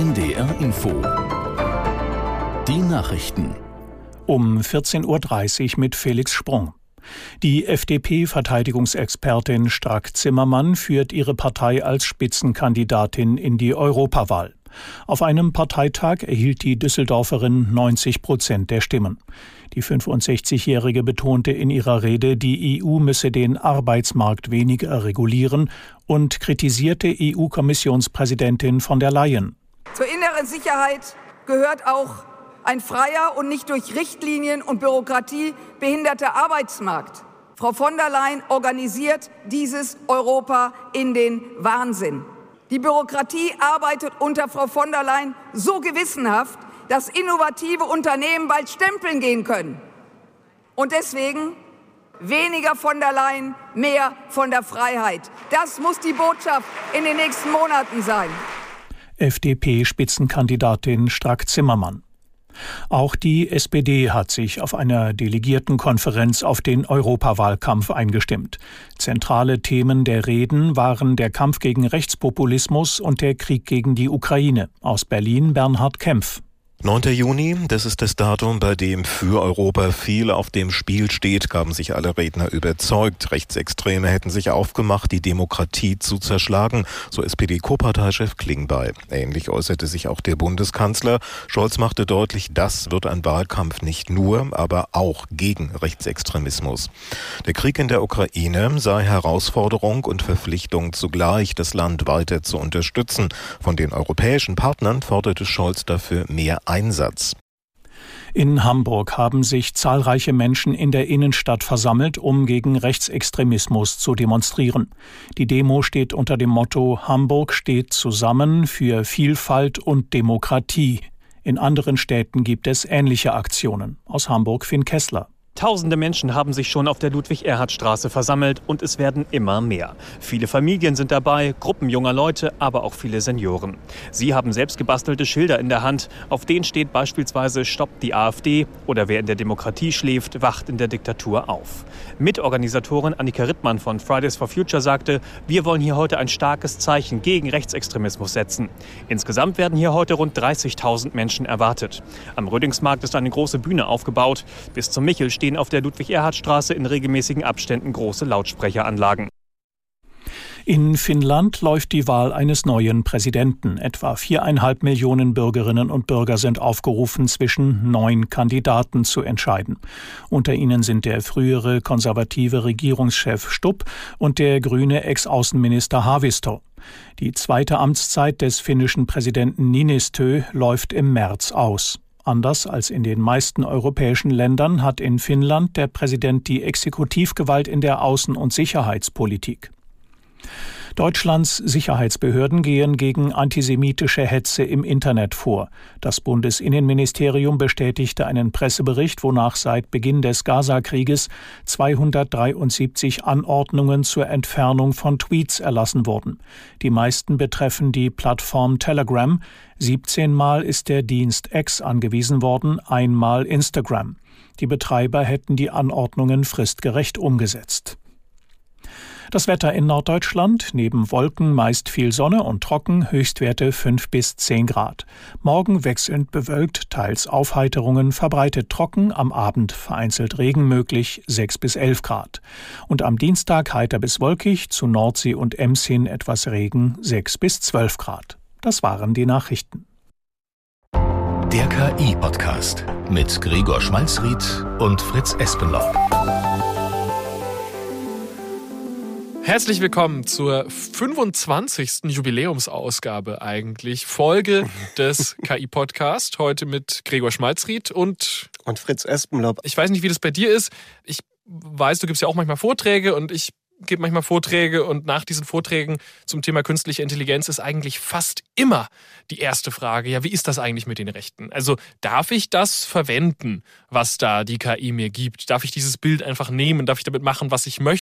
NDR Info. Die Nachrichten. Um 14.30 Uhr mit Felix Sprung. Die FDP-Verteidigungsexpertin Strack-Zimmermann führt ihre Partei als Spitzenkandidatin in die Europawahl. Auf einem Parteitag erhielt die Düsseldorferin 90 Prozent der Stimmen. Die 65-Jährige betonte in ihrer Rede, die EU müsse den Arbeitsmarkt weniger regulieren und kritisierte EU-Kommissionspräsidentin von der Leyen. Sicherheit gehört auch ein freier und nicht durch Richtlinien und Bürokratie behinderter Arbeitsmarkt. Frau von der Leyen organisiert dieses Europa in den Wahnsinn. Die Bürokratie arbeitet unter Frau von der Leyen so gewissenhaft, dass innovative Unternehmen bald stempeln gehen können. Und deswegen weniger von der Leyen, mehr von der Freiheit. Das muss die Botschaft in den nächsten Monaten sein. FDP-Spitzenkandidatin Strack-Zimmermann. Auch die SPD hat sich auf einer Delegiertenkonferenz auf den Europawahlkampf eingestimmt. Zentrale Themen der Reden waren der Kampf gegen Rechtspopulismus und der Krieg gegen die Ukraine. Aus Berlin Bernhard Kempf. 9. Juni, das ist das Datum, bei dem für Europa viel auf dem Spiel steht, gaben sich alle Redner überzeugt. Rechtsextreme hätten sich aufgemacht, die Demokratie zu zerschlagen, so SPD-Co-Parteichef Klingbeil. Ähnlich äußerte sich auch der Bundeskanzler. Scholz machte deutlich, das wird ein Wahlkampf nicht nur, aber auch gegen Rechtsextremismus. Der Krieg in der Ukraine sei Herausforderung und Verpflichtung zugleich, das Land weiter zu unterstützen. Von den europäischen Partnern forderte Scholz dafür mehr Einsatz. In Hamburg haben sich zahlreiche Menschen in der Innenstadt versammelt, um gegen Rechtsextremismus zu demonstrieren. Die Demo steht unter dem Motto Hamburg steht zusammen für Vielfalt und Demokratie. In anderen Städten gibt es ähnliche Aktionen. Aus Hamburg Finn Kessler. Tausende Menschen haben sich schon auf der Ludwig-Erhard-Straße versammelt und es werden immer mehr. Viele Familien sind dabei, Gruppen junger Leute, aber auch viele Senioren. Sie haben selbst gebastelte Schilder in der Hand. Auf denen steht beispielsweise Stoppt die AfD oder Wer in der Demokratie schläft, wacht in der Diktatur auf. Mitorganisatorin Annika Rittmann von Fridays for Future sagte, wir wollen hier heute ein starkes Zeichen gegen Rechtsextremismus setzen. Insgesamt werden hier heute rund 30.000 Menschen erwartet. Am Rödingsmarkt ist eine große Bühne aufgebaut. Bis zum Michel stehen auf der Ludwig-Erhard-Straße in regelmäßigen Abständen große Lautsprecheranlagen. In Finnland läuft die Wahl eines neuen Präsidenten. Etwa viereinhalb Millionen Bürgerinnen und Bürger sind aufgerufen, zwischen neun Kandidaten zu entscheiden. Unter ihnen sind der frühere konservative Regierungschef Stubb und der grüne Ex-Außenminister Haavisto. Die zweite Amtszeit des finnischen Präsidenten Ninistö läuft im März aus. Anders als in den meisten europäischen Ländern hat in Finnland der Präsident die Exekutivgewalt in der Außen- und Sicherheitspolitik. Deutschlands Sicherheitsbehörden gehen gegen antisemitische Hetze im Internet vor. Das Bundesinnenministerium bestätigte einen Pressebericht, wonach seit Beginn des Gaza-Krieges 273 Anordnungen zur Entfernung von Tweets erlassen wurden. Die meisten betreffen die Plattform Telegram. 17 Mal ist der Dienst X angewiesen worden, einmal Instagram. Die Betreiber hätten die Anordnungen fristgerecht umgesetzt. Das Wetter in Norddeutschland, neben Wolken meist viel Sonne und trocken, Höchstwerte 5 bis 10 Grad. Morgen wechselnd bewölkt, teils Aufheiterungen, verbreitet trocken, am Abend vereinzelt Regen möglich, 6 bis 11 Grad. Und am Dienstag heiter bis wolkig, zu Nordsee und Ems hin etwas Regen, 6 bis 12 Grad. Das waren die Nachrichten. Der KI-Podcast mit Gregor Schmalzried und Fritz Espenlaub. Herzlich willkommen zur 25. Jubiläumsausgabe eigentlich, Folge des KI-Podcast, heute mit Gregor Schmalzried und... Und Fritz Espenlaub. Ich weiß nicht, wie das bei dir ist. Ich weiß, du gibst ja auch manchmal Vorträge und ich gebe manchmal Vorträge und nach diesen Vorträgen zum Thema künstliche Intelligenz ist eigentlich fast immer die erste Frage, ja, wie ist das eigentlich mit den Rechten? Also darf ich das verwenden, was da die KI mir gibt? Darf ich dieses Bild einfach nehmen? Darf ich damit machen, was ich möchte?